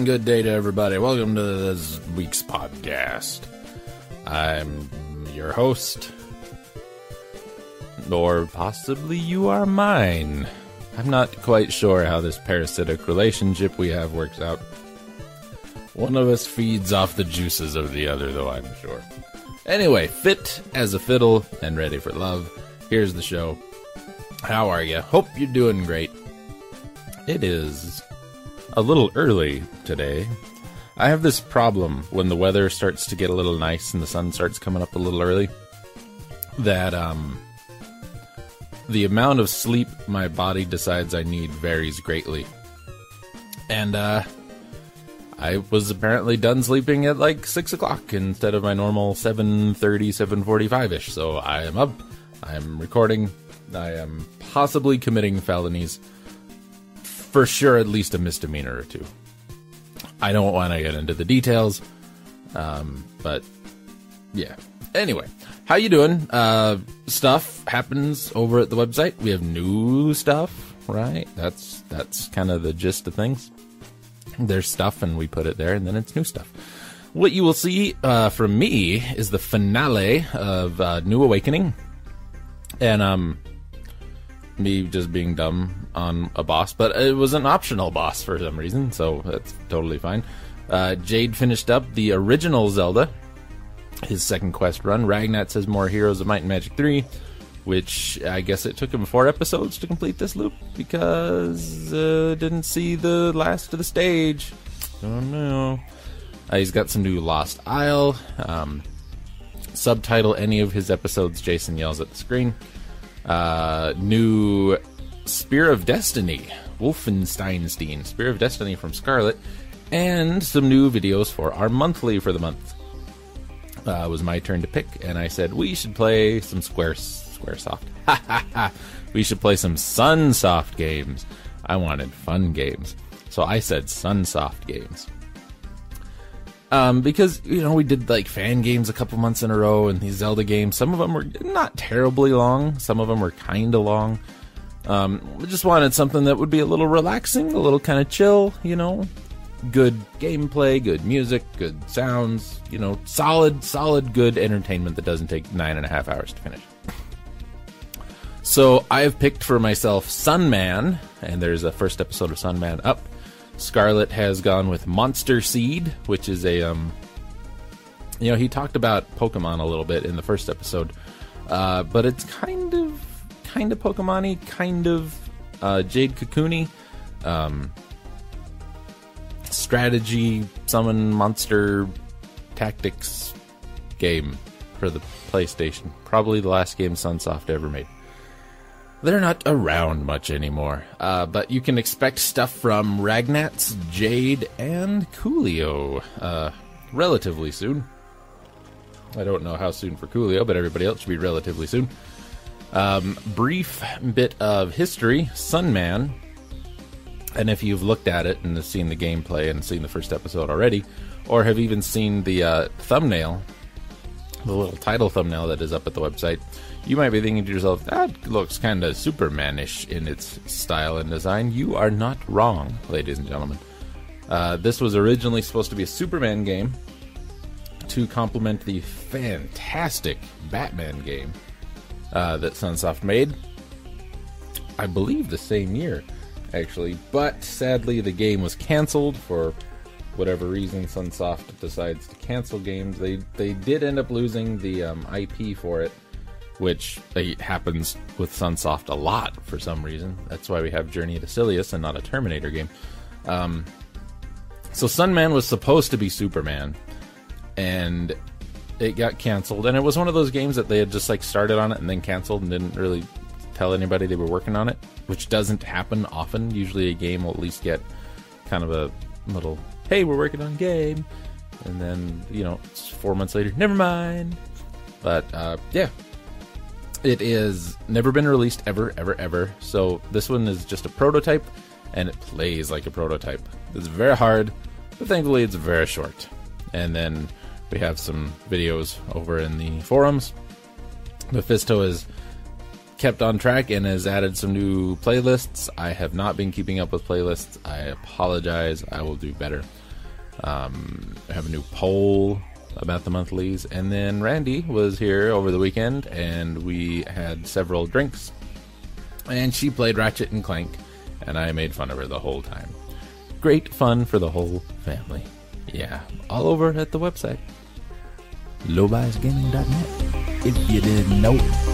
And good day to everybody. Welcome to this week's podcast. I'm your host, or possibly you are mine. I'm not quite sure how this parasitic relationship we have works out. One of us feeds off the juices of the other, though, I'm sure. Anyway, fit as a fiddle and ready for love. Here's the show. How are you? Hope you're doing great. It is a little early today. I have this problem when the weather starts to get a little nice and the sun starts coming up a little early that um the amount of sleep my body decides I need varies greatly. And uh I was apparently done sleeping at like six o'clock instead of my normal 7.30, 7.45 ish. So I am up. I am recording. I am possibly committing felonies for sure at least a misdemeanor or two. I don't want to get into the details, um, but yeah. Anyway, how you doing? Uh, stuff happens over at the website. We have new stuff, right? That's that's kind of the gist of things. There's stuff, and we put it there, and then it's new stuff. What you will see uh, from me is the finale of uh, New Awakening, and um, me just being dumb on a boss, but it was an optional boss for some reason, so that's totally fine. Uh, Jade finished up the original Zelda, his second quest run. Ragnat says more Heroes of Might and Magic 3, which I guess it took him four episodes to complete this loop because uh, didn't see the last of the stage. Oh no. Uh, he's got some new Lost Isle. Um, subtitle any of his episodes, Jason yells at the screen uh, new Spear of Destiny, Wolfensteinstein, Spear of Destiny from Scarlet, and some new videos for our monthly for the month. Uh, was my turn to pick, and I said we should play some Square SquareSoft. we should play some Sunsoft games. I wanted fun games, so I said Sunsoft games. Um, because you know we did like fan games a couple months in a row, and these Zelda games. Some of them were not terribly long. Some of them were kind of long. Um, we just wanted something that would be a little relaxing, a little kind of chill. You know, good gameplay, good music, good sounds. You know, solid, solid, good entertainment that doesn't take nine and a half hours to finish. So I have picked for myself Sunman, and there's a first episode of Sunman up. Scarlet has gone with Monster Seed, which is a um, you know, he talked about Pokemon a little bit in the first episode, uh, but it's kind of kind of Pokemon-y, kind of uh, Jade Cocoony, um, strategy, summon monster tactics game for the PlayStation. Probably the last game Sunsoft ever made. They're not around much anymore, uh, but you can expect stuff from Ragnats, Jade, and Coolio uh, relatively soon. I don't know how soon for Coolio, but everybody else should be relatively soon. Um, brief bit of history Sunman, and if you've looked at it and seen the gameplay and seen the first episode already, or have even seen the uh, thumbnail, the little title thumbnail that is up at the website, you might be thinking to yourself, that looks kind of Supermanish in its style and design. You are not wrong, ladies and gentlemen. Uh, this was originally supposed to be a Superman game to complement the fantastic Batman game uh, that Sunsoft made. I believe the same year, actually. But sadly, the game was canceled for whatever reason. Sunsoft decides to cancel games. They they did end up losing the um, IP for it which happens with Sunsoft a lot for some reason. That's why we have Journey to Silius and not a Terminator game. Um, so Sunman was supposed to be Superman, and it got canceled. And it was one of those games that they had just like started on it and then canceled and didn't really tell anybody they were working on it, which doesn't happen often. Usually, a game will at least get kind of a little, "Hey, we're working on game," and then you know, four months later, never mind. But uh, yeah, it is never been released ever, ever, ever. So this one is just a prototype, and it plays like a prototype. It's very hard, but thankfully it's very short. And then we have some videos over in the forums. Mephisto is kept on track and has added some new playlists. I have not been keeping up with playlists. I apologize. I will do better. Um, I have a new poll about the monthlies. And then Randy was here over the weekend and we had several drinks. And she played Ratchet and Clank, and I made fun of her the whole time. Great fun for the whole family. Yeah, all over at the website. lowbiasgaming.net. If you didn't know.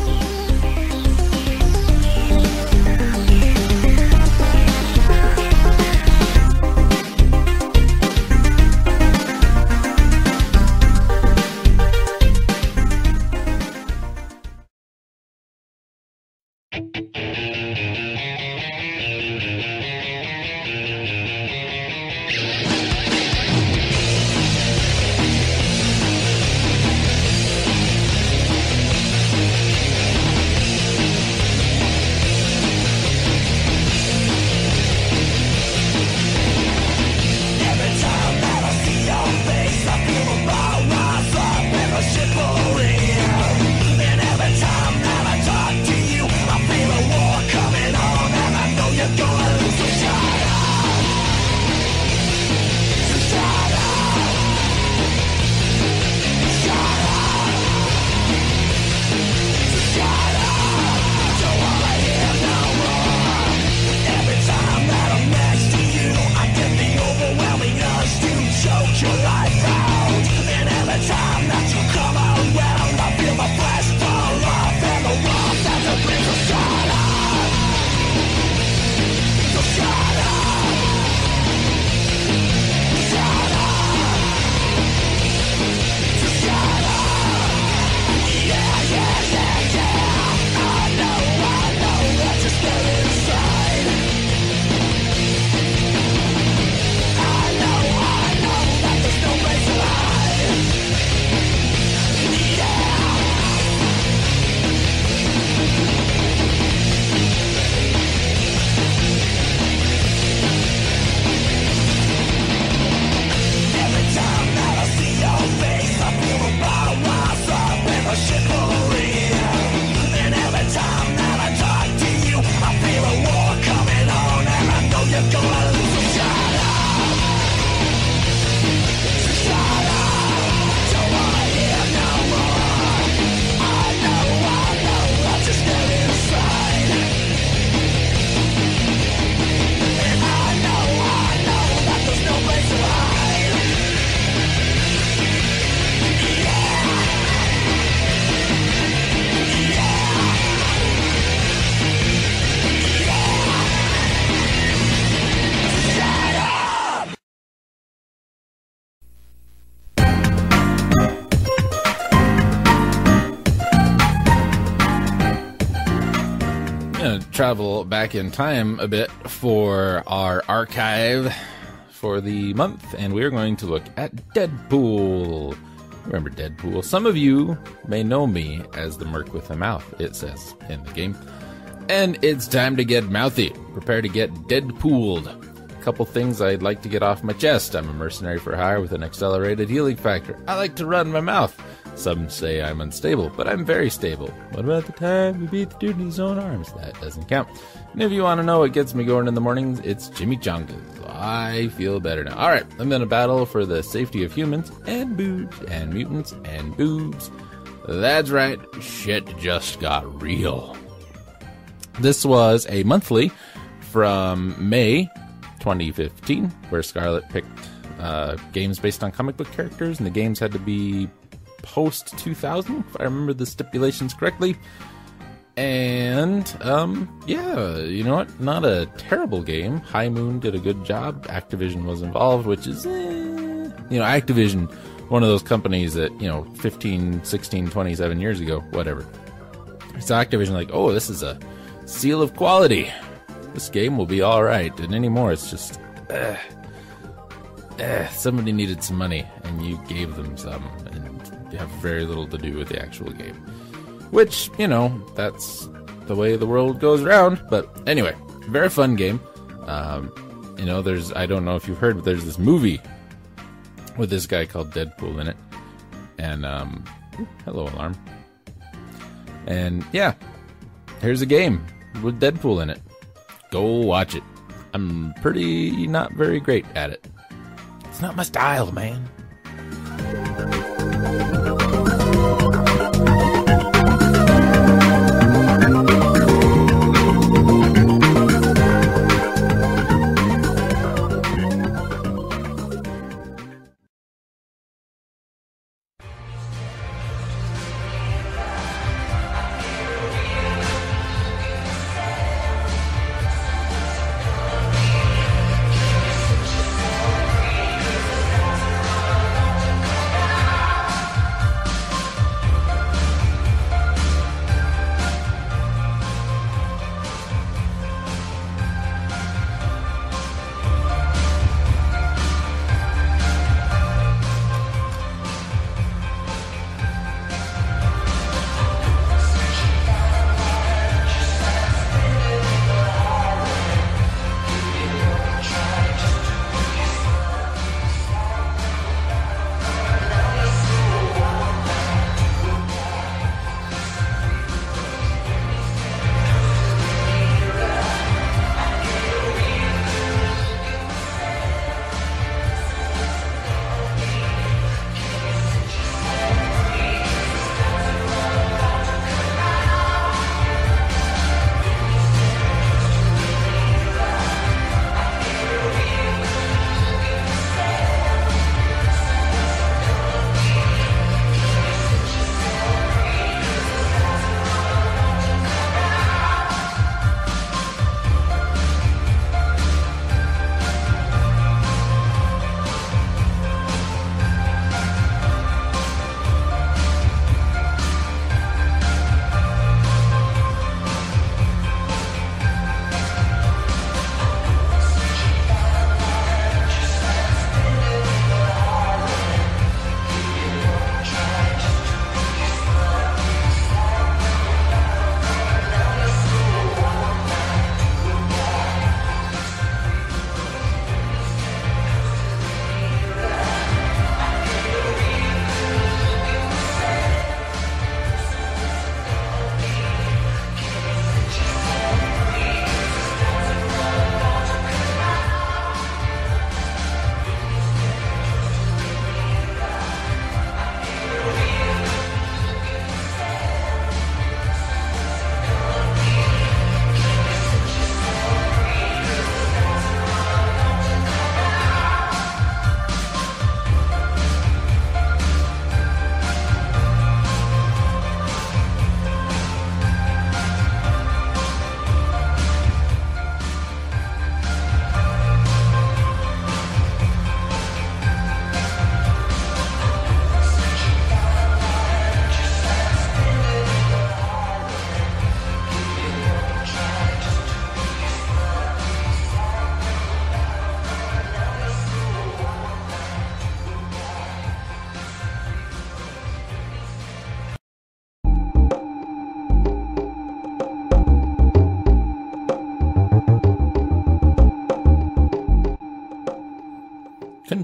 Travel back in time a bit for our archive for the month, and we're going to look at Deadpool. Remember Deadpool? Some of you may know me as the Merc with a Mouth, it says in the game. And it's time to get mouthy. Prepare to get Deadpooled. A couple things I'd like to get off my chest. I'm a mercenary for hire with an accelerated healing factor. I like to run my mouth. Some say I'm unstable, but I'm very stable. What about the time we beat the dude in his own arms? That doesn't count. And if you want to know what gets me going in the mornings, it's chimichangas. I feel better now. Alright, I'm in a battle for the safety of humans and boobs and mutants and boobs. That's right, shit just got real. This was a monthly from May 2015, where Scarlet picked uh, games based on comic book characters, and the games had to be post 2000, if I remember the stipulations correctly. And, um, yeah, you know what? Not a terrible game. High Moon did a good job. Activision was involved, which is, eh, you know, Activision, one of those companies that, you know, 15, 16, 27 years ago, whatever. It's Activision like, oh, this is a seal of quality. This game will be alright. And anymore, it's just, eh, eh, somebody needed some money, and you gave them some. Have very little to do with the actual game. Which, you know, that's the way the world goes around. But anyway, very fun game. Um, you know, there's, I don't know if you've heard, but there's this movie with this guy called Deadpool in it. And, um, hello, alarm. And yeah, here's a game with Deadpool in it. Go watch it. I'm pretty not very great at it. It's not my style, man.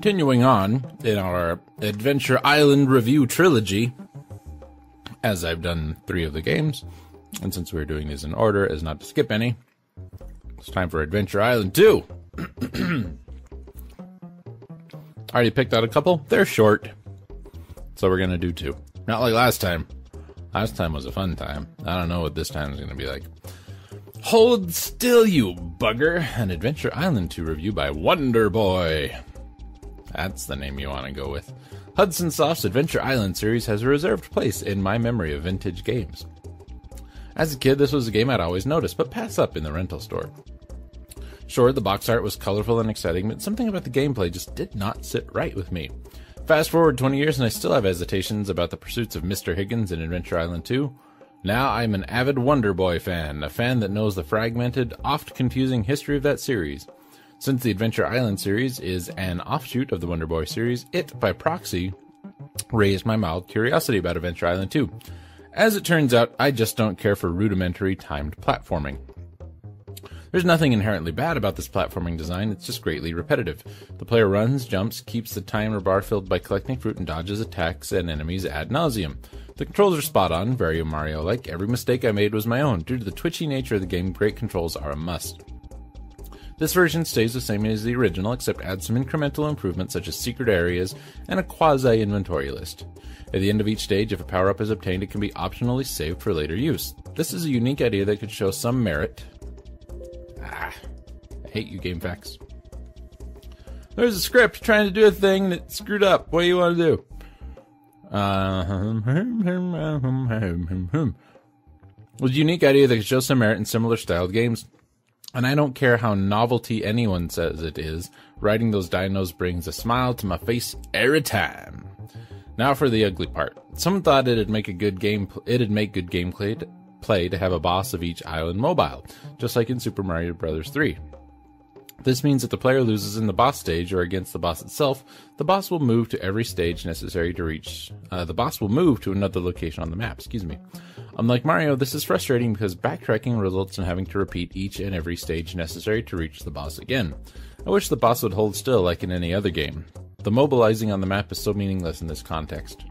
Continuing on in our Adventure Island review trilogy, as I've done three of the games, and since we're doing these in order as not to skip any, it's time for Adventure Island 2. I Already picked out a couple. They're short, so we're gonna do two. Not like last time. Last time was a fun time. I don't know what this time is gonna be like. Hold still, you bugger! An Adventure Island 2 review by Wonder Boy. That's the name you want to go with. Hudson Soft's Adventure Island series has a reserved place in my memory of vintage games. As a kid, this was a game I'd always noticed, but pass up in the rental store. Sure, the box art was colorful and exciting, but something about the gameplay just did not sit right with me. Fast forward 20 years, and I still have hesitations about the pursuits of Mr. Higgins in Adventure Island 2. Now I'm an avid Wonder Boy fan, a fan that knows the fragmented, oft confusing history of that series. Since the Adventure Island series is an offshoot of the Wonder Boy series, it, by proxy, raised my mild curiosity about Adventure Island 2. As it turns out, I just don't care for rudimentary timed platforming. There's nothing inherently bad about this platforming design, it's just greatly repetitive. The player runs, jumps, keeps the timer bar filled by collecting fruit, and dodges attacks and enemies ad nauseum. The controls are spot on, very Mario like. Every mistake I made was my own. Due to the twitchy nature of the game, great controls are a must. This version stays the same as the original, except adds some incremental improvements such as secret areas and a quasi inventory list. At the end of each stage, if a power up is obtained, it can be optionally saved for later use. This is a unique idea that could show some merit. Ah, I hate you, GameFAQs. There's a script trying to do a thing that screwed up. What do you want to do? Uh, was a unique idea that could show some merit in similar styled games. And I don't care how novelty anyone says it is, riding those dinos brings a smile to my face every time. Now for the ugly part. Someone thought it'd make a good game. It'd make good gameplay to, play to have a boss of each island mobile, just like in Super Mario Bros. 3. This means if the player loses in the boss stage or against the boss itself, the boss will move to every stage necessary to reach. Uh, the boss will move to another location on the map. Excuse me. Unlike Mario, this is frustrating because backtracking results in having to repeat each and every stage necessary to reach the boss again. I wish the boss would hold still like in any other game. The mobilizing on the map is so meaningless in this context.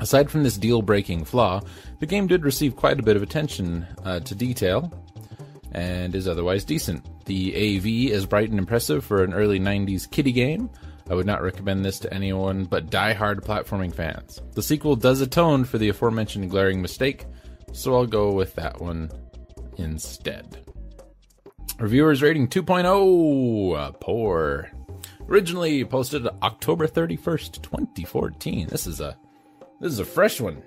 Aside from this deal breaking flaw, the game did receive quite a bit of attention uh, to detail and is otherwise decent. The AV is bright and impressive for an early 90s kiddie game. I would not recommend this to anyone but die-hard platforming fans. The sequel does atone for the aforementioned glaring mistake, so I'll go with that one instead. Reviewers rating 2.0, uh, poor. Originally posted October 31st, 2014. This is a this is a fresh one.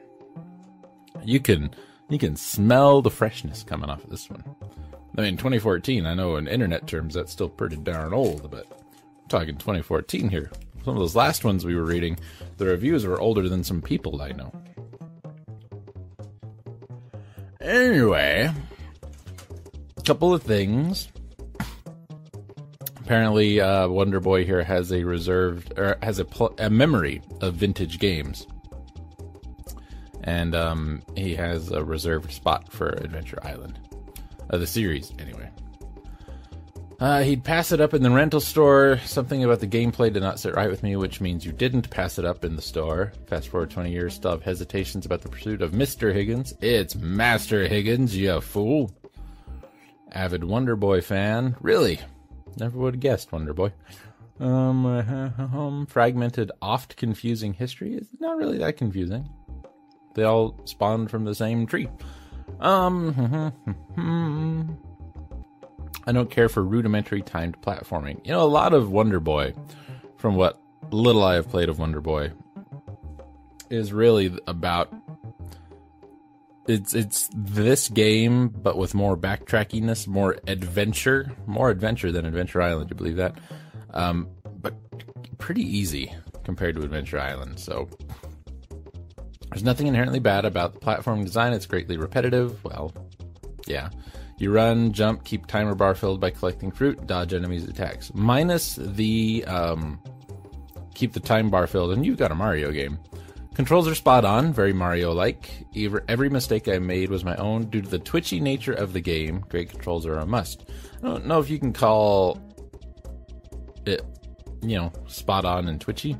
You can you can smell the freshness coming off of this one. I mean, 2014. I know in internet terms that's still pretty darn old, but I'm talking 2014 here. Some of those last ones we were reading, the reviews were older than some people I know. Anyway, a couple of things. Apparently, uh, Wonder Boy here has a reserved or has a, pl- a memory of vintage games and um, he has a reserved spot for Adventure Island, uh, the series anyway. Uh, he'd pass it up in the rental store. Something about the gameplay did not sit right with me, which means you didn't pass it up in the store. Fast forward 20 years, still have hesitations about the pursuit of Mr. Higgins. It's Master Higgins, you fool. Avid Wonder Boy fan. Really? Never would have guessed, Wonder Boy. Um, um, fragmented, oft confusing history is not really that confusing. They all spawned from the same tree. Um, I don't care for rudimentary timed platforming. You know, a lot of Wonder Boy, from what little I have played of Wonder Boy, is really about it's it's this game but with more backtrackiness, more adventure, more adventure than Adventure Island. You believe that? Um, but pretty easy compared to Adventure Island. So there's nothing inherently bad about the platform design. It's greatly repetitive. Well, yeah. You run, jump, keep timer bar filled by collecting fruit, dodge enemies' attacks. Minus the um, keep the time bar filled, and you've got a Mario game. Controls are spot on, very Mario like. Every mistake I made was my own due to the twitchy nature of the game. Great controls are a must. I don't know if you can call it, you know, spot on and twitchy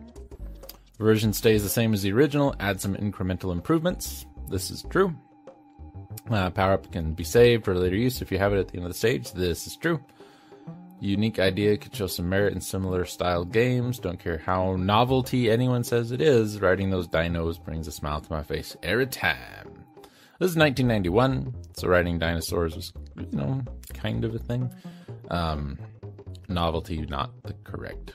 version stays the same as the original, add some incremental improvements. This is true. Uh, power up can be saved for later use if you have it at the end of the stage. This is true. Unique idea could show some merit in similar style games. Don't care how novelty anyone says it is, riding those dinos brings a smile to my face every time. This is 1991, so riding dinosaurs was, you know, kind of a thing. Um, novelty, not the correct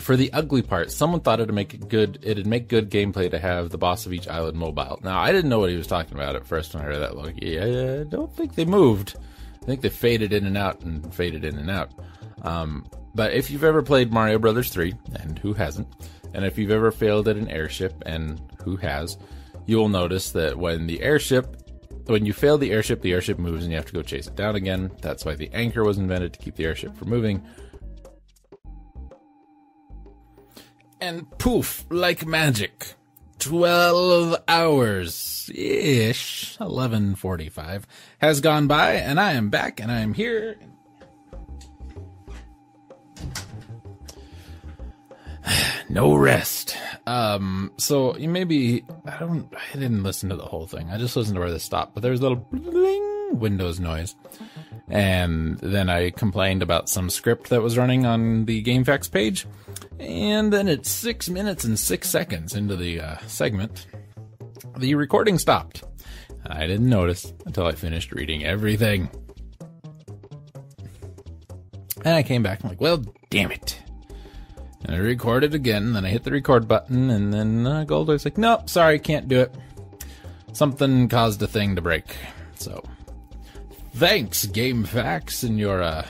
for the ugly part, someone thought it'd make good. It'd make good gameplay to have the boss of each island mobile. Now, I didn't know what he was talking about at first when I heard that. Like, yeah, I don't think they moved. I think they faded in and out and faded in and out. Um, but if you've ever played Mario Brothers 3, and who hasn't, and if you've ever failed at an airship, and who has, you will notice that when the airship, when you fail the airship, the airship moves and you have to go chase it down again. That's why the anchor was invented to keep the airship from moving. And poof, like magic, 12 hours ish, 11:45 has gone by and I am back and I am here. no rest. Um so you maybe I don't I didn't listen to the whole thing. I just listened to where this stopped, but there's a little bling Windows noise. And then I complained about some script that was running on the GameFAQs page. And then at six minutes and six seconds into the uh, segment, the recording stopped. I didn't notice until I finished reading everything. And I came back and I'm like, well, damn it. And I recorded again, then I hit the record button, and then uh, Goldberg's like, nope, sorry, can't do it. Something caused a thing to break. So Thanks, GameFAQs, and your uh,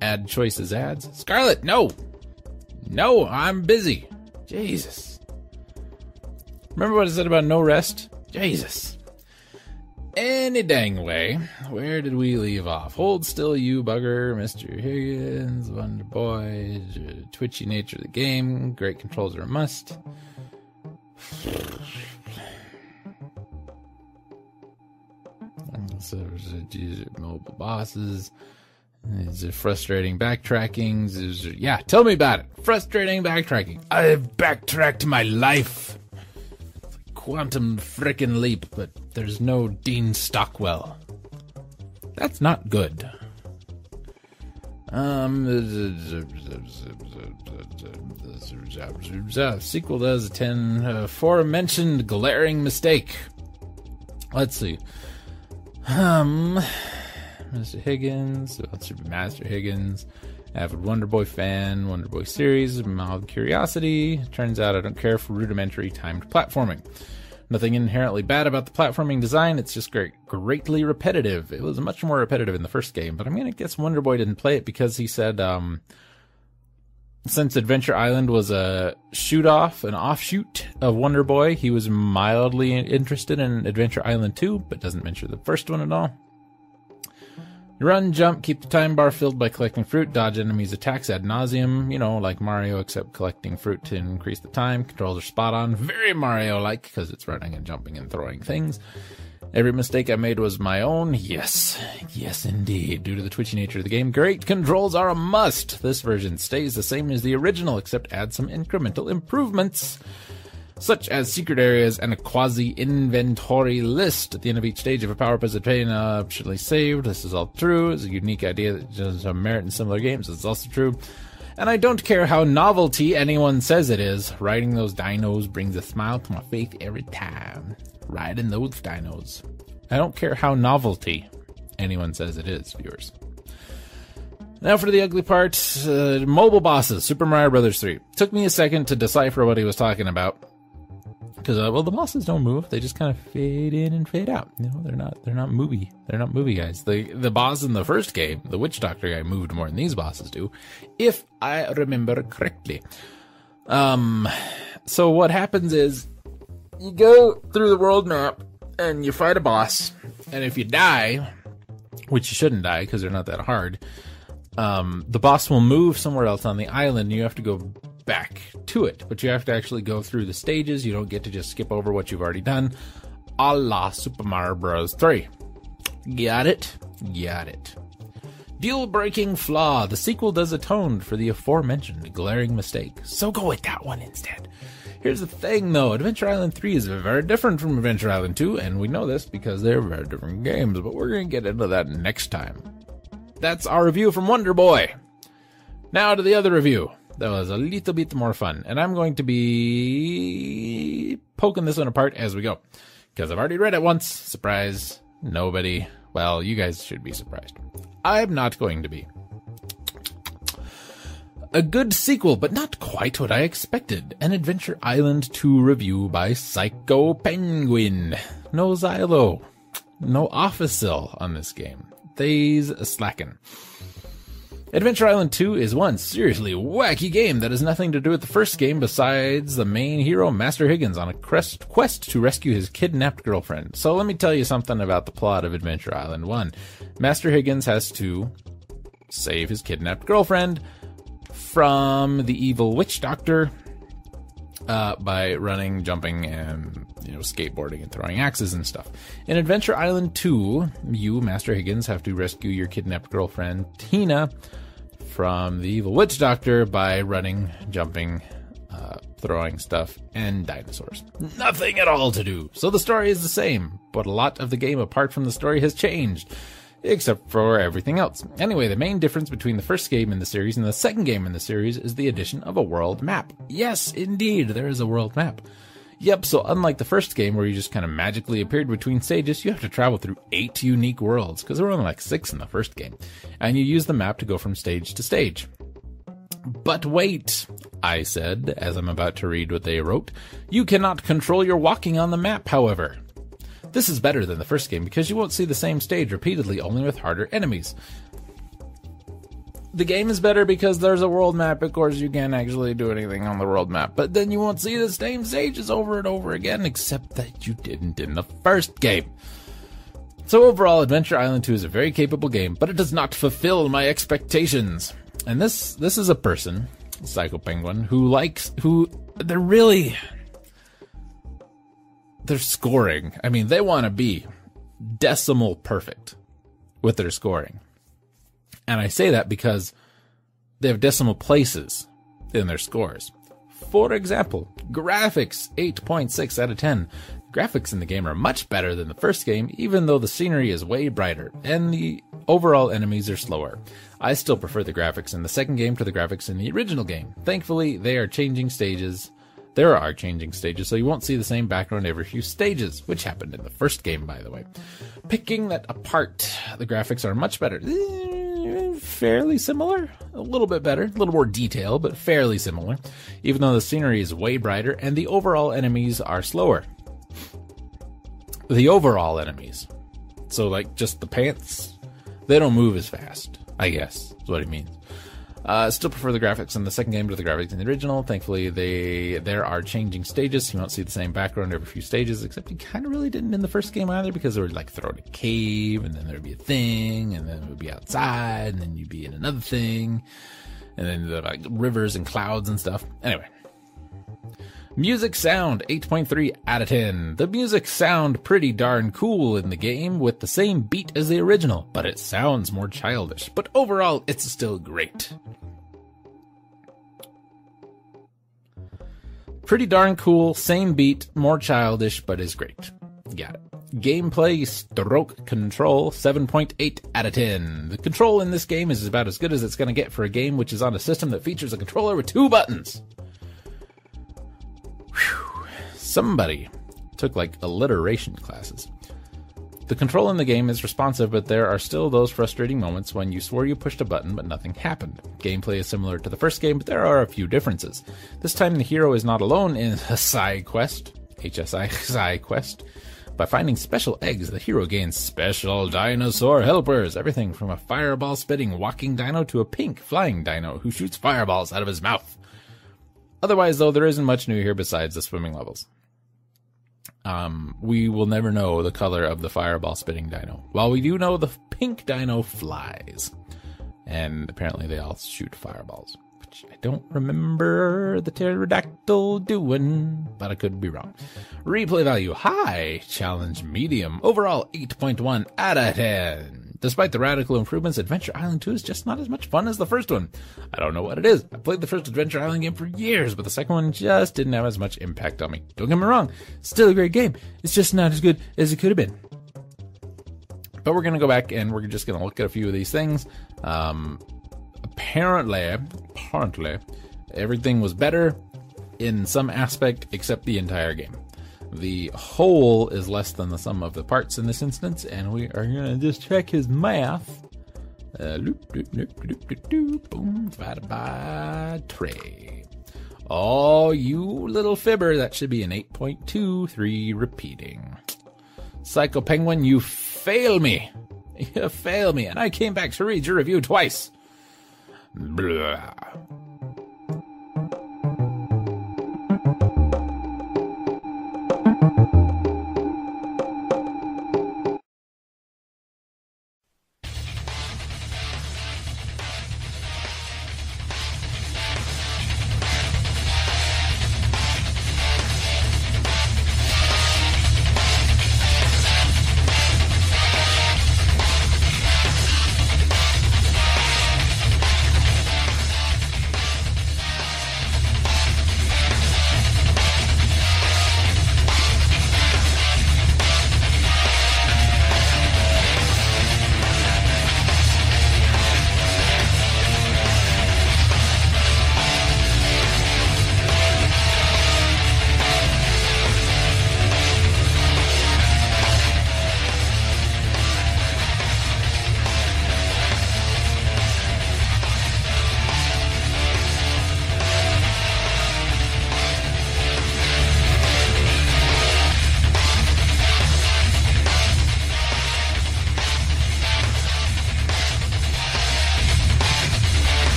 ad choices ads. Scarlet, no! No, I'm busy. Jesus. Remember what I said about no rest? Jesus. Any dang way. Where did we leave off? Hold still, you bugger, Mr. Higgins, Wonder Boy, twitchy nature of the game, great controls are a must. So mobile bosses. Is it frustrating backtracking? Is it, yeah, tell me about it. Frustrating backtracking. I've backtracked my life. Quantum frickin' leap, but there's no Dean Stockwell. That's not good. Um, sequel does uh, aforementioned glaring mistake. Let's see. Um, Mr. Higgins, Master Higgins, avid Wonder Boy fan, Wonder Boy series, mild curiosity. Turns out I don't care for rudimentary timed platforming. Nothing inherently bad about the platforming design, it's just great, greatly repetitive. It was much more repetitive in the first game, but I mean, I guess Wonder Boy didn't play it because he said, um, since Adventure Island was a shoot off, an offshoot of Wonder Boy, he was mildly interested in Adventure Island 2, but doesn't mention the first one at all. run, jump, keep the time bar filled by collecting fruit, dodge enemies' attacks ad nauseum, you know, like Mario, except collecting fruit to increase the time. Controls are spot on, very Mario like, because it's running and jumping and throwing things. Every mistake I made was my own. Yes, yes, indeed. Due to the twitchy nature of the game, great controls are a must. This version stays the same as the original, except adds some incremental improvements, such as secret areas and a quasi inventory list at the end of each stage. If a power up is obtained, uh, optionally saved. This is all true. It's a unique idea that does have merit in similar games. It's also true. And I don't care how novelty anyone says it is. Riding those dinos brings a smile to my face every time riding those dinos. I don't care how novelty anyone says it is, viewers. Now for the ugly part, uh, mobile bosses, Super Mario Brothers 3. Took me a second to decipher what he was talking about. Because uh, well, the bosses don't move; they just kind of fade in and fade out. You know, they're not they're not movie they're not movie guys. The the boss in the first game, the Witch Doctor guy, moved more than these bosses do, if I remember correctly. Um, so what happens is you go through the world map and you fight a boss, and if you die, which you shouldn't die because they're not that hard, um, the boss will move somewhere else on the island. And you have to go back to it, but you have to actually go through the stages. You don't get to just skip over what you've already done. A la Super Mario Bros. 3. Got it? Got it. Deal breaking flaw. The sequel does atone for the aforementioned glaring mistake. So go with that one instead. Here's the thing though, Adventure Island 3 is very different from Adventure Island 2, and we know this because they're very different games, but we're gonna get into that next time. That's our review from Wonder Boy. Now to the other review. That was a little bit more fun, and I'm going to be poking this one apart as we go. Because I've already read it once. Surprise. Nobody. Well, you guys should be surprised. I'm not going to be. A good sequel, but not quite what I expected. An Adventure Island 2 review by Psycho Penguin. No Xylo. No Officer on this game. They's slacking. Adventure Island 2 is one seriously wacky game that has nothing to do with the first game besides the main hero, Master Higgins, on a quest to rescue his kidnapped girlfriend. So let me tell you something about the plot of Adventure Island 1. Master Higgins has to save his kidnapped girlfriend from the evil witch doctor. uh, by running, jumping, and you know skateboarding and throwing axes and stuff. In Adventure Island 2, you, Master Higgins, have to rescue your kidnapped girlfriend Tina from the evil witch doctor by running, jumping, uh, throwing stuff, and dinosaurs. Nothing at all to do. So the story is the same, but a lot of the game apart from the story has changed except for everything else. Anyway, the main difference between the first game in the series and the second game in the series is the addition of a world map. Yes, indeed, there is a world map. Yep, so unlike the first game where you just kind of magically appeared between stages, you have to travel through eight unique worlds, because there were only like six in the first game, and you use the map to go from stage to stage. But wait, I said, as I'm about to read what they wrote. You cannot control your walking on the map, however. This is better than the first game because you won't see the same stage repeatedly, only with harder enemies. The game is better because there's a world map. Of course, you can't actually do anything on the world map, but then you won't see the same stages over and over again, except that you didn't in the first game. So overall, Adventure Island 2 is a very capable game, but it does not fulfill my expectations. And this this is a person, Psycho Penguin, who likes who they're really their scoring. I mean, they want to be decimal perfect with their scoring. And I say that because they have decimal places in their scores. For example, graphics 8.6 out of 10. Graphics in the game are much better than the first game, even though the scenery is way brighter and the overall enemies are slower. I still prefer the graphics in the second game to the graphics in the original game. Thankfully, they are changing stages there are changing stages, so you won't see the same background every few stages, which happened in the first game, by the way. Picking that apart, the graphics are much better. Eh, fairly similar, a little bit better, a little more detail, but fairly similar, even though the scenery is way brighter and the overall enemies are slower. The overall enemies. So, like, just the pants, they don't move as fast, I guess, is what it means. Uh, still prefer the graphics in the second game to the graphics in the original. Thankfully, they there are changing stages. You won't see the same background every few stages, except you kind of really didn't in the first game either because they would like throw in a cave, and then there would be a thing, and then it would be outside, and then you'd be in another thing, and then the like rivers and clouds and stuff. Anyway, Music sound 8.3 out of 10. The music sound pretty darn cool in the game with the same beat as the original, but it sounds more childish. But overall, it's still great. Pretty darn cool, same beat, more childish, but is great. Got it. Gameplay stroke control 7.8 out of 10. The control in this game is about as good as it's going to get for a game which is on a system that features a controller with two buttons. Somebody took like alliteration classes. The control in the game is responsive, but there are still those frustrating moments when you swore you pushed a button but nothing happened. Gameplay is similar to the first game, but there are a few differences. This time the hero is not alone in a side quest, HSI side quest. By finding special eggs, the hero gains special dinosaur helpers. Everything from a fireball spitting walking dino to a pink flying dino who shoots fireballs out of his mouth. Otherwise, though, there isn't much new here besides the swimming levels. Um, we will never know the color of the fireball spitting dino. While we do know the pink dino flies. And apparently they all shoot fireballs. Which I don't remember the pterodactyl doing, but I could be wrong. Replay value high, challenge medium, overall 8.1 out of 10. Despite the radical improvements, Adventure Island 2 is just not as much fun as the first one. I don't know what it is. I played the first Adventure Island game for years, but the second one just didn't have as much impact on me. Don't get me wrong, still a great game. It's just not as good as it could have been. But we're going to go back and we're just going to look at a few of these things. Um, apparently, apparently, everything was better in some aspect except the entire game. The whole is less than the sum of the parts in this instance, and we are going to just check his math. Uh, loop, loop, loop, loop, loop, loop, boom, divided by tray. Oh, you little fibber, that should be an 8.23 repeating. Psycho Penguin, you fail me. You fail me, and I came back to read your review twice. Blah.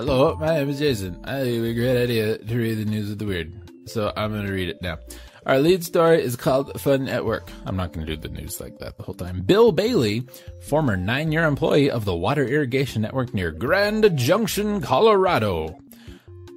Hello, my name is Jason. I think it would be a great idea to read the news of the weird. So I'm going to read it now. Our lead story is called Fun at Work. I'm not going to do the news like that the whole time. Bill Bailey, former nine year employee of the water irrigation network near Grand Junction, Colorado,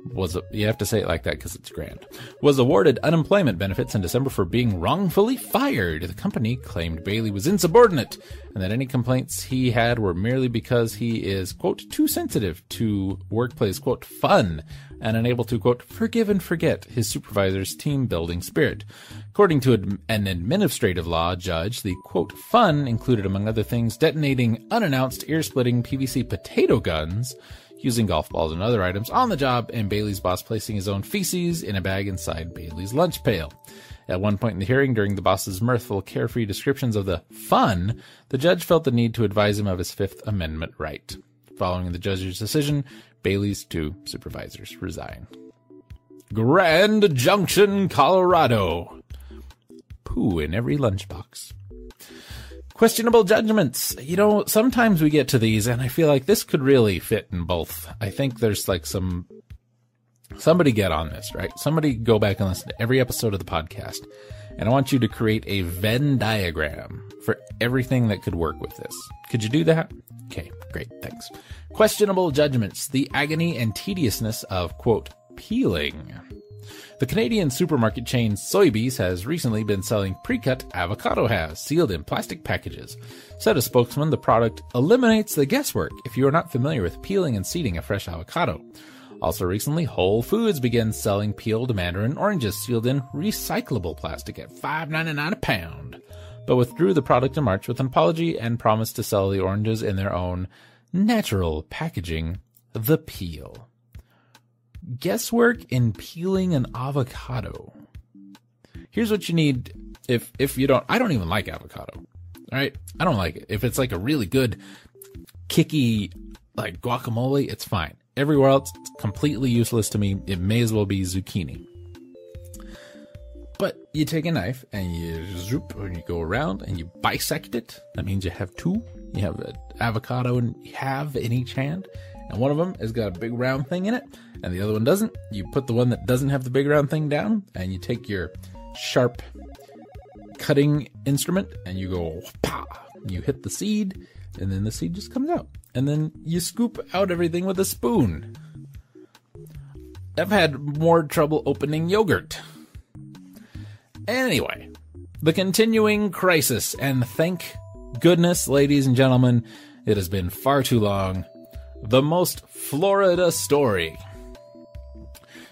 was you have to say it like that because it's grand was awarded unemployment benefits in December for being wrongfully fired. The company claimed Bailey was insubordinate and that any complaints he had were merely because he is quote too sensitive to workplace quote fun and unable to quote forgive and forget his supervisor's team building spirit. According to an administrative law judge, the quote fun included among other things detonating unannounced ear splitting PVC potato guns using golf balls and other items on the job, and Bailey's boss placing his own feces in a bag inside Bailey's lunch pail. At one point in the hearing, during the boss's mirthful, carefree descriptions of the fun, the judge felt the need to advise him of his Fifth Amendment right. Following the judge's decision, Bailey's two supervisors resign. Grand Junction, Colorado. Poo in every lunchbox questionable judgments. You know, sometimes we get to these and I feel like this could really fit in both. I think there's like some somebody get on this, right? Somebody go back and listen to every episode of the podcast. And I want you to create a Venn diagram for everything that could work with this. Could you do that? Okay, great. Thanks. Questionable judgments, the agony and tediousness of quote peeling. The Canadian supermarket chain Sobeys has recently been selling pre-cut avocado halves sealed in plastic packages. Said a spokesman, the product eliminates the guesswork if you are not familiar with peeling and seeding a fresh avocado. Also recently, Whole Foods began selling peeled mandarin oranges sealed in recyclable plastic at $5.99 a pound, but withdrew the product in March with an apology and promised to sell the oranges in their own natural packaging, the peel guesswork in peeling an avocado. Here's what you need if if you don't I don't even like avocado. All right? I don't like it. If it's like a really good kicky like guacamole, it's fine. Everywhere else it's completely useless to me. It may as well be zucchini. But you take a knife and you zoop and you go around and you bisect it. That means you have two. You have an avocado and you have in each hand and one of them has got a big round thing in it, and the other one doesn't. You put the one that doesn't have the big round thing down, and you take your sharp cutting instrument and you go, pa! You hit the seed, and then the seed just comes out. And then you scoop out everything with a spoon. I've had more trouble opening yogurt. Anyway, the continuing crisis, and thank goodness, ladies and gentlemen, it has been far too long the most Florida story.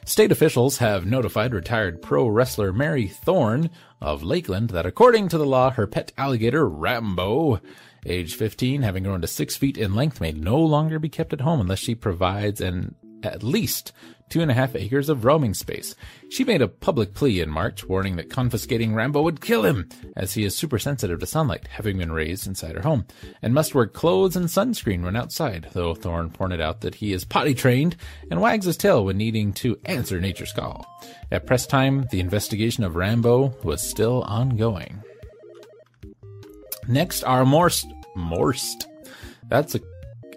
State officials have notified retired pro wrestler Mary Thorne of Lakeland that according to the law, her pet alligator, Rambo, age 15, having grown to six feet in length, may no longer be kept at home unless she provides an at least two and a half acres of roaming space. She made a public plea in March, warning that confiscating Rambo would kill him, as he is super sensitive to sunlight, having been raised inside her home, and must wear clothes and sunscreen when outside, though Thorne pointed out that he is potty trained and wags his tail when needing to answer nature's call. At press time, the investigation of Rambo was still ongoing. Next are morst. Morst. That's a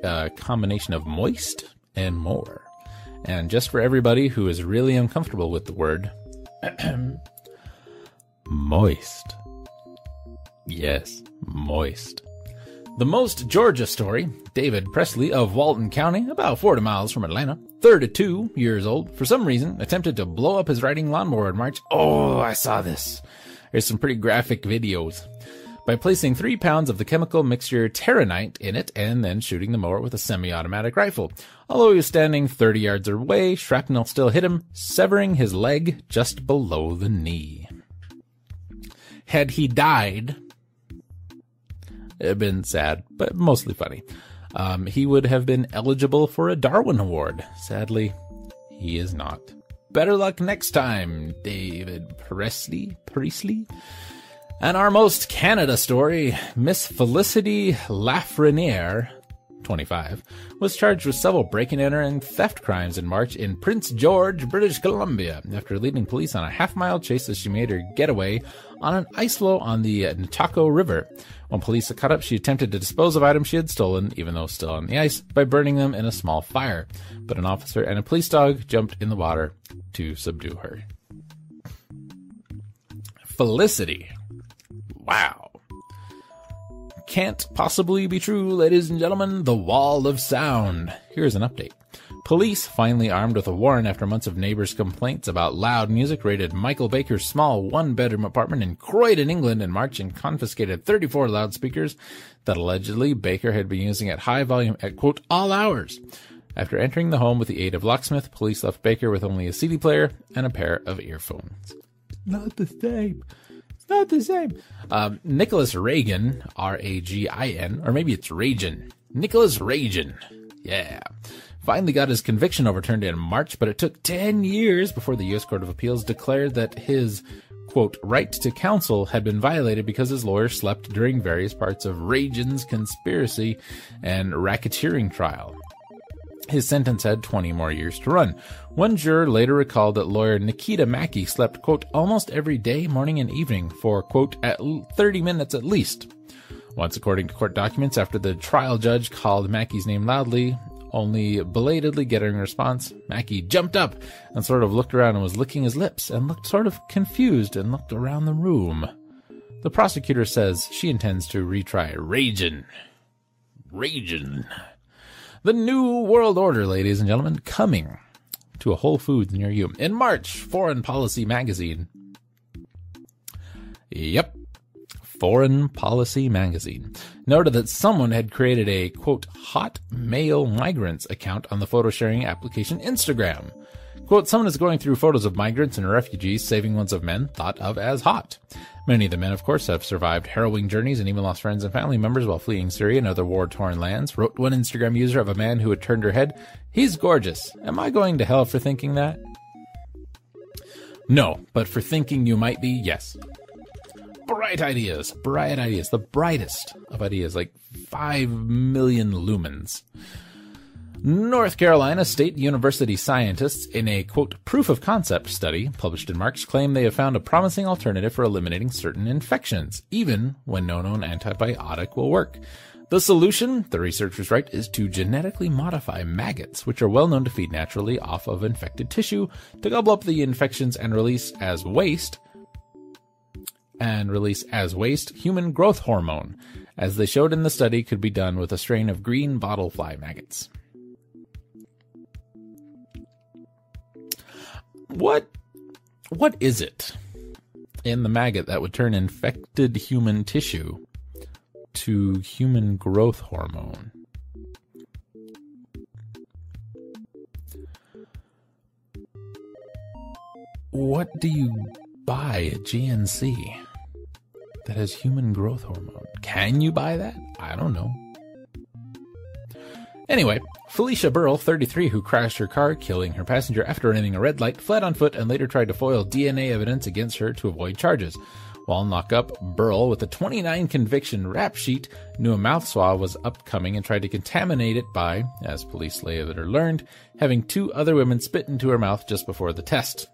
uh, combination of moist and more. And just for everybody who is really uncomfortable with the word, moist. Yes, moist. The most Georgia story David Presley of Walton County, about 40 miles from Atlanta, 32 years old, for some reason attempted to blow up his riding lawnmower in March. Oh, I saw this. There's some pretty graphic videos by placing three pounds of the chemical mixture Tannerite in it and then shooting the mower with a semi-automatic rifle. Although he was standing 30 yards away, shrapnel still hit him, severing his leg just below the knee. Had he died, it had been sad, but mostly funny. Um, he would have been eligible for a Darwin Award. Sadly, he is not. Better luck next time, David Presley. Presley. And our most Canada story Miss Felicity Lafreniere, 25, was charged with several break and enter and theft crimes in March in Prince George, British Columbia, after leading police on a half mile chase as she made her getaway on an ice floe on the Nechako River. When police caught up, she attempted to dispose of items she had stolen, even though still on the ice, by burning them in a small fire. But an officer and a police dog jumped in the water to subdue her. Felicity. Wow. Can't possibly be true, ladies and gentlemen. The Wall of Sound. Here's an update. Police, finally armed with a warrant after months of neighbors' complaints about loud music, raided Michael Baker's small one bedroom apartment in Croydon, England in March and confiscated 34 loudspeakers that allegedly Baker had been using at high volume at quote, all hours. After entering the home with the aid of locksmith, police left Baker with only a CD player and a pair of earphones. Not the same. It's not the same. Um, Nicholas Reagan, R A G I N, or maybe it's Reagin. Nicholas Reagin. Yeah finally got his conviction overturned in March, but it took 10 years before the U.S. Court of Appeals declared that his quote, right to counsel had been violated because his lawyer slept during various parts of Reagin's conspiracy and racketeering trial. His sentence had 20 more years to run. One juror later recalled that lawyer Nikita Mackey slept, quote, almost every day, morning and evening for, quote, at 30 minutes at least. Once, according to court documents, after the trial judge called Mackey's name loudly, only belatedly getting a response, Mackey jumped up and sort of looked around and was licking his lips and looked sort of confused and looked around the room. The prosecutor says she intends to retry Ragin. Ragin. The New World Order, ladies and gentlemen, coming to a Whole Foods near you. In March, Foreign Policy Magazine. Yep, Foreign Policy magazine noted that someone had created a quote hot male migrants account on the photo sharing application Instagram. Quote, someone is going through photos of migrants and refugees, saving ones of men thought of as hot. Many of the men, of course, have survived harrowing journeys and even lost friends and family members while fleeing Syria and other war torn lands, wrote one Instagram user of a man who had turned her head. He's gorgeous. Am I going to hell for thinking that? No, but for thinking you might be, yes bright ideas, bright ideas, the brightest of ideas, like 5 million lumens. North Carolina State University scientists, in a quote, proof of concept study published in March, claim they have found a promising alternative for eliminating certain infections, even when no known antibiotic will work. The solution, the researchers write, is to genetically modify maggots, which are well known to feed naturally off of infected tissue, to gobble up the infections and release as waste and release as waste human growth hormone, as they showed in the study could be done with a strain of green bottlefly maggots. What what is it in the maggot that would turn infected human tissue to human growth hormone? What do you buy at GNC that has human growth hormone. Can you buy that? I don't know. Anyway, Felicia Burrell, 33, who crashed her car, killing her passenger after running a red light, fled on foot and later tried to foil DNA evidence against her to avoid charges. While in lockup, Burrell, with a 29 conviction rap sheet, knew a mouth swab was upcoming and tried to contaminate it by, as police later learned, having two other women spit into her mouth just before the test.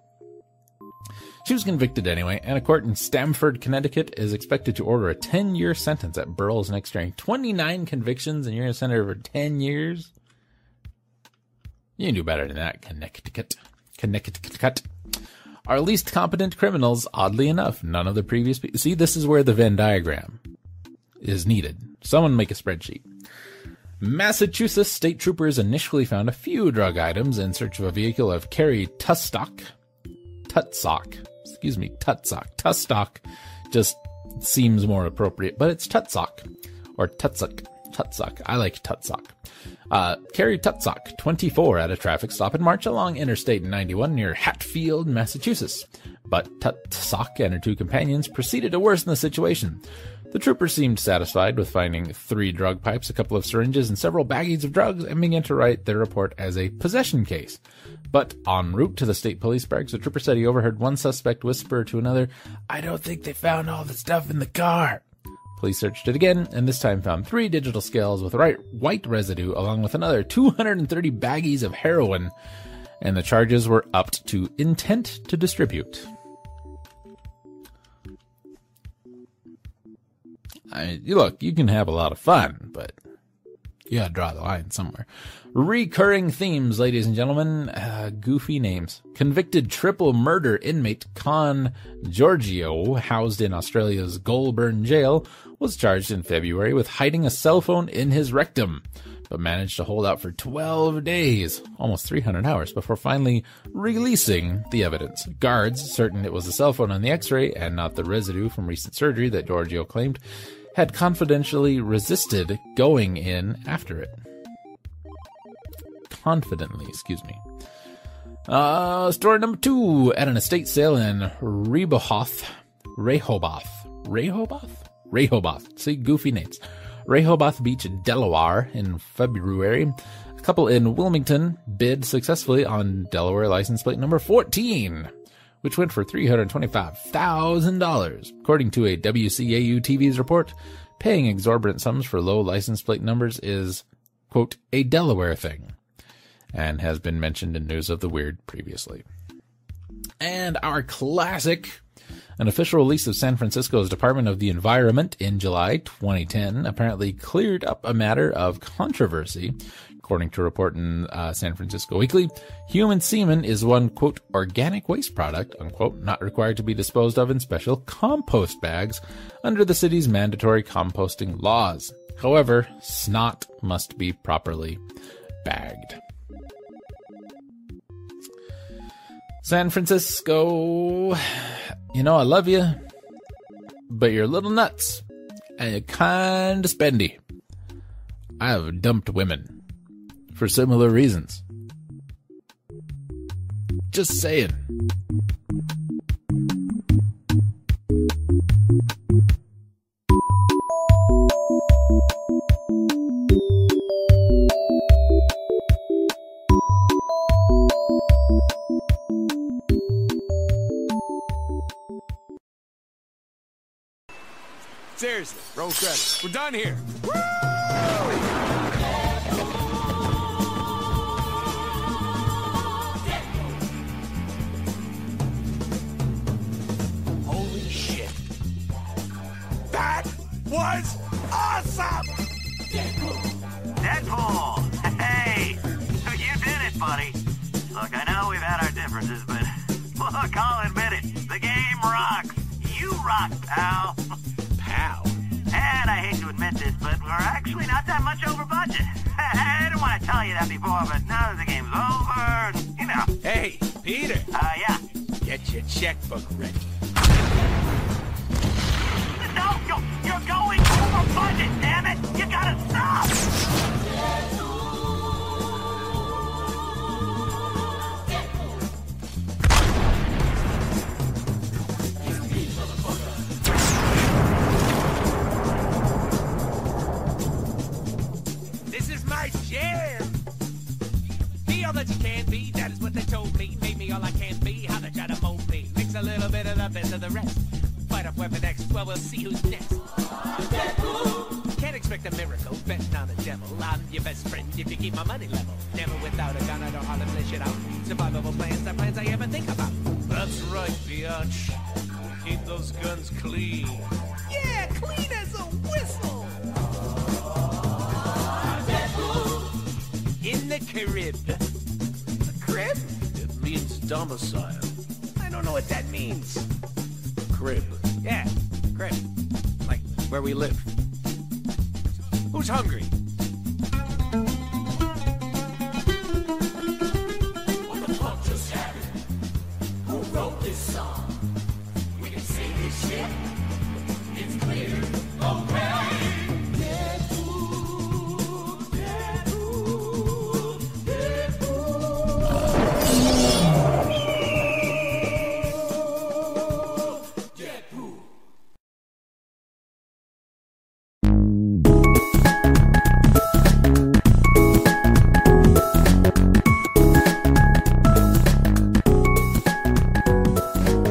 She was convicted anyway, and a court in Stamford, Connecticut is expected to order a 10 year sentence at Burrell's next hearing. 29 convictions, and you're send her for 10 years? You can do better than that, Connecticut. Connecticut. Our least competent criminals, oddly enough, none of the previous. See, this is where the Venn diagram is needed. Someone make a spreadsheet. Massachusetts state troopers initially found a few drug items in search of a vehicle of Carrie Tustock. Tutsock excuse me, Tutsock. Tustock just seems more appropriate, but it's Tutsock or Tutsock. Tutsock. I like Tutsock. Uh, Carrie Tutsock, 24, at a traffic stop in March along Interstate 91 near Hatfield, Massachusetts. But Tutsock and her two companions proceeded to worsen the situation. The trooper seemed satisfied with finding three drug pipes, a couple of syringes, and several baggies of drugs, and began to write their report as a possession case. But en route to the state police barracks, the trooper said he overheard one suspect whisper to another, I don't think they found all the stuff in the car. Police searched it again, and this time found three digital scales with white residue, along with another 230 baggies of heroin, and the charges were upped to intent to distribute. I look, you can have a lot of fun, but gotta draw the line somewhere. Recurring themes, ladies and gentlemen. Uh, goofy names. Convicted triple murder inmate Con Giorgio, housed in Australia's Goulburn jail, was charged in February with hiding a cell phone in his rectum, but managed to hold out for 12 days, almost 300 hours, before finally releasing the evidence. Guards, certain it was a cell phone on the x-ray and not the residue from recent surgery that Giorgio claimed, had confidentially resisted going in after it. Confidently, excuse me. Uh, story number two. At an estate sale in Rehoboth, Rehoboth, Rehoboth, Rehoboth. See, goofy names. Rehoboth Beach, Delaware, in February. A couple in Wilmington bid successfully on Delaware license plate number 14 which went for $325,000. According to a WCAU TV's report, paying exorbitant sums for low license plate numbers is, quote, a Delaware thing, and has been mentioned in News of the Weird previously. And our classic, an official release of San Francisco's Department of the Environment in July 2010 apparently cleared up a matter of controversy According to a report in uh, San Francisco Weekly, human semen is one, quote, organic waste product, unquote, not required to be disposed of in special compost bags under the city's mandatory composting laws. However, snot must be properly bagged. San Francisco, you know, I love you, but you're little nuts and you're kind of spendy. I have dumped women for similar reasons. Just saying. Seriously, roll credit. We're done here. Woo! Deadpool! Hey! You did it, buddy. Look, I know we've had our differences, but look, I'll admit it. The game rocks. You rock, pal. Pal? And I hate to admit this, but we're actually not that much over budget. I didn't want to tell you that before, but now that the game's over, you know. Hey, Peter. Uh, yeah. Get your checkbook ready. No! You're going damn it! You gotta stop! This is my jam! Be all that you can be, that is what they told me. Made me all I can be, how try to me. Mix a little bit of the best of the rest. Fight up Weapon X, well, we'll see who's my money level.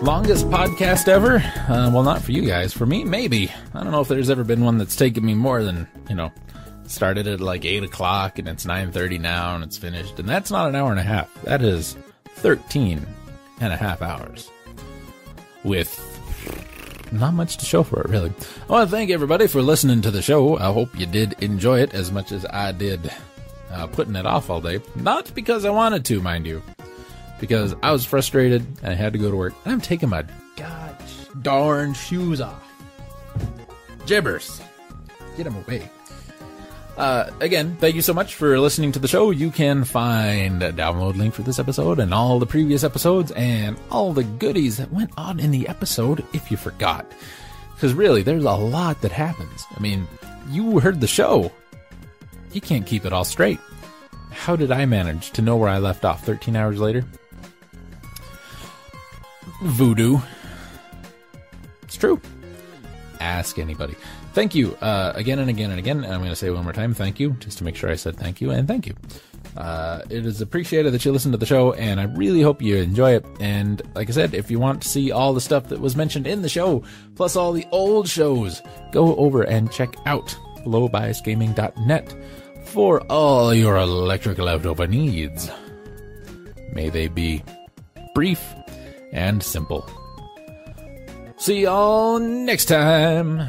Longest podcast ever. Uh, well, not for you guys. For me, maybe. I don't know if there's ever been one that's taken me more than you know. Started at like eight o'clock and it's nine thirty now and it's finished. And that's not an hour and a half. That is 13 and a half hours with not much to show for it, really. I want to thank everybody for listening to the show. I hope you did enjoy it as much as I did uh, putting it off all day. Not because I wanted to, mind you, because I was frustrated and I had to go to work. And I'm taking my gosh darn shoes off. Jibbers. Get them away. Uh, again, thank you so much for listening to the show. You can find a download link for this episode and all the previous episodes and all the goodies that went on in the episode if you forgot. Because really, there's a lot that happens. I mean, you heard the show. You can't keep it all straight. How did I manage to know where I left off 13 hours later? Voodoo. It's true. Ask anybody. Thank you uh, again and again and again. And I'm going to say one more time. Thank you, just to make sure I said thank you and thank you. Uh, it is appreciated that you listen to the show, and I really hope you enjoy it. And like I said, if you want to see all the stuff that was mentioned in the show, plus all the old shows, go over and check out lowbiasgaming.net for all your electric leftover needs. May they be brief and simple. See y'all next time.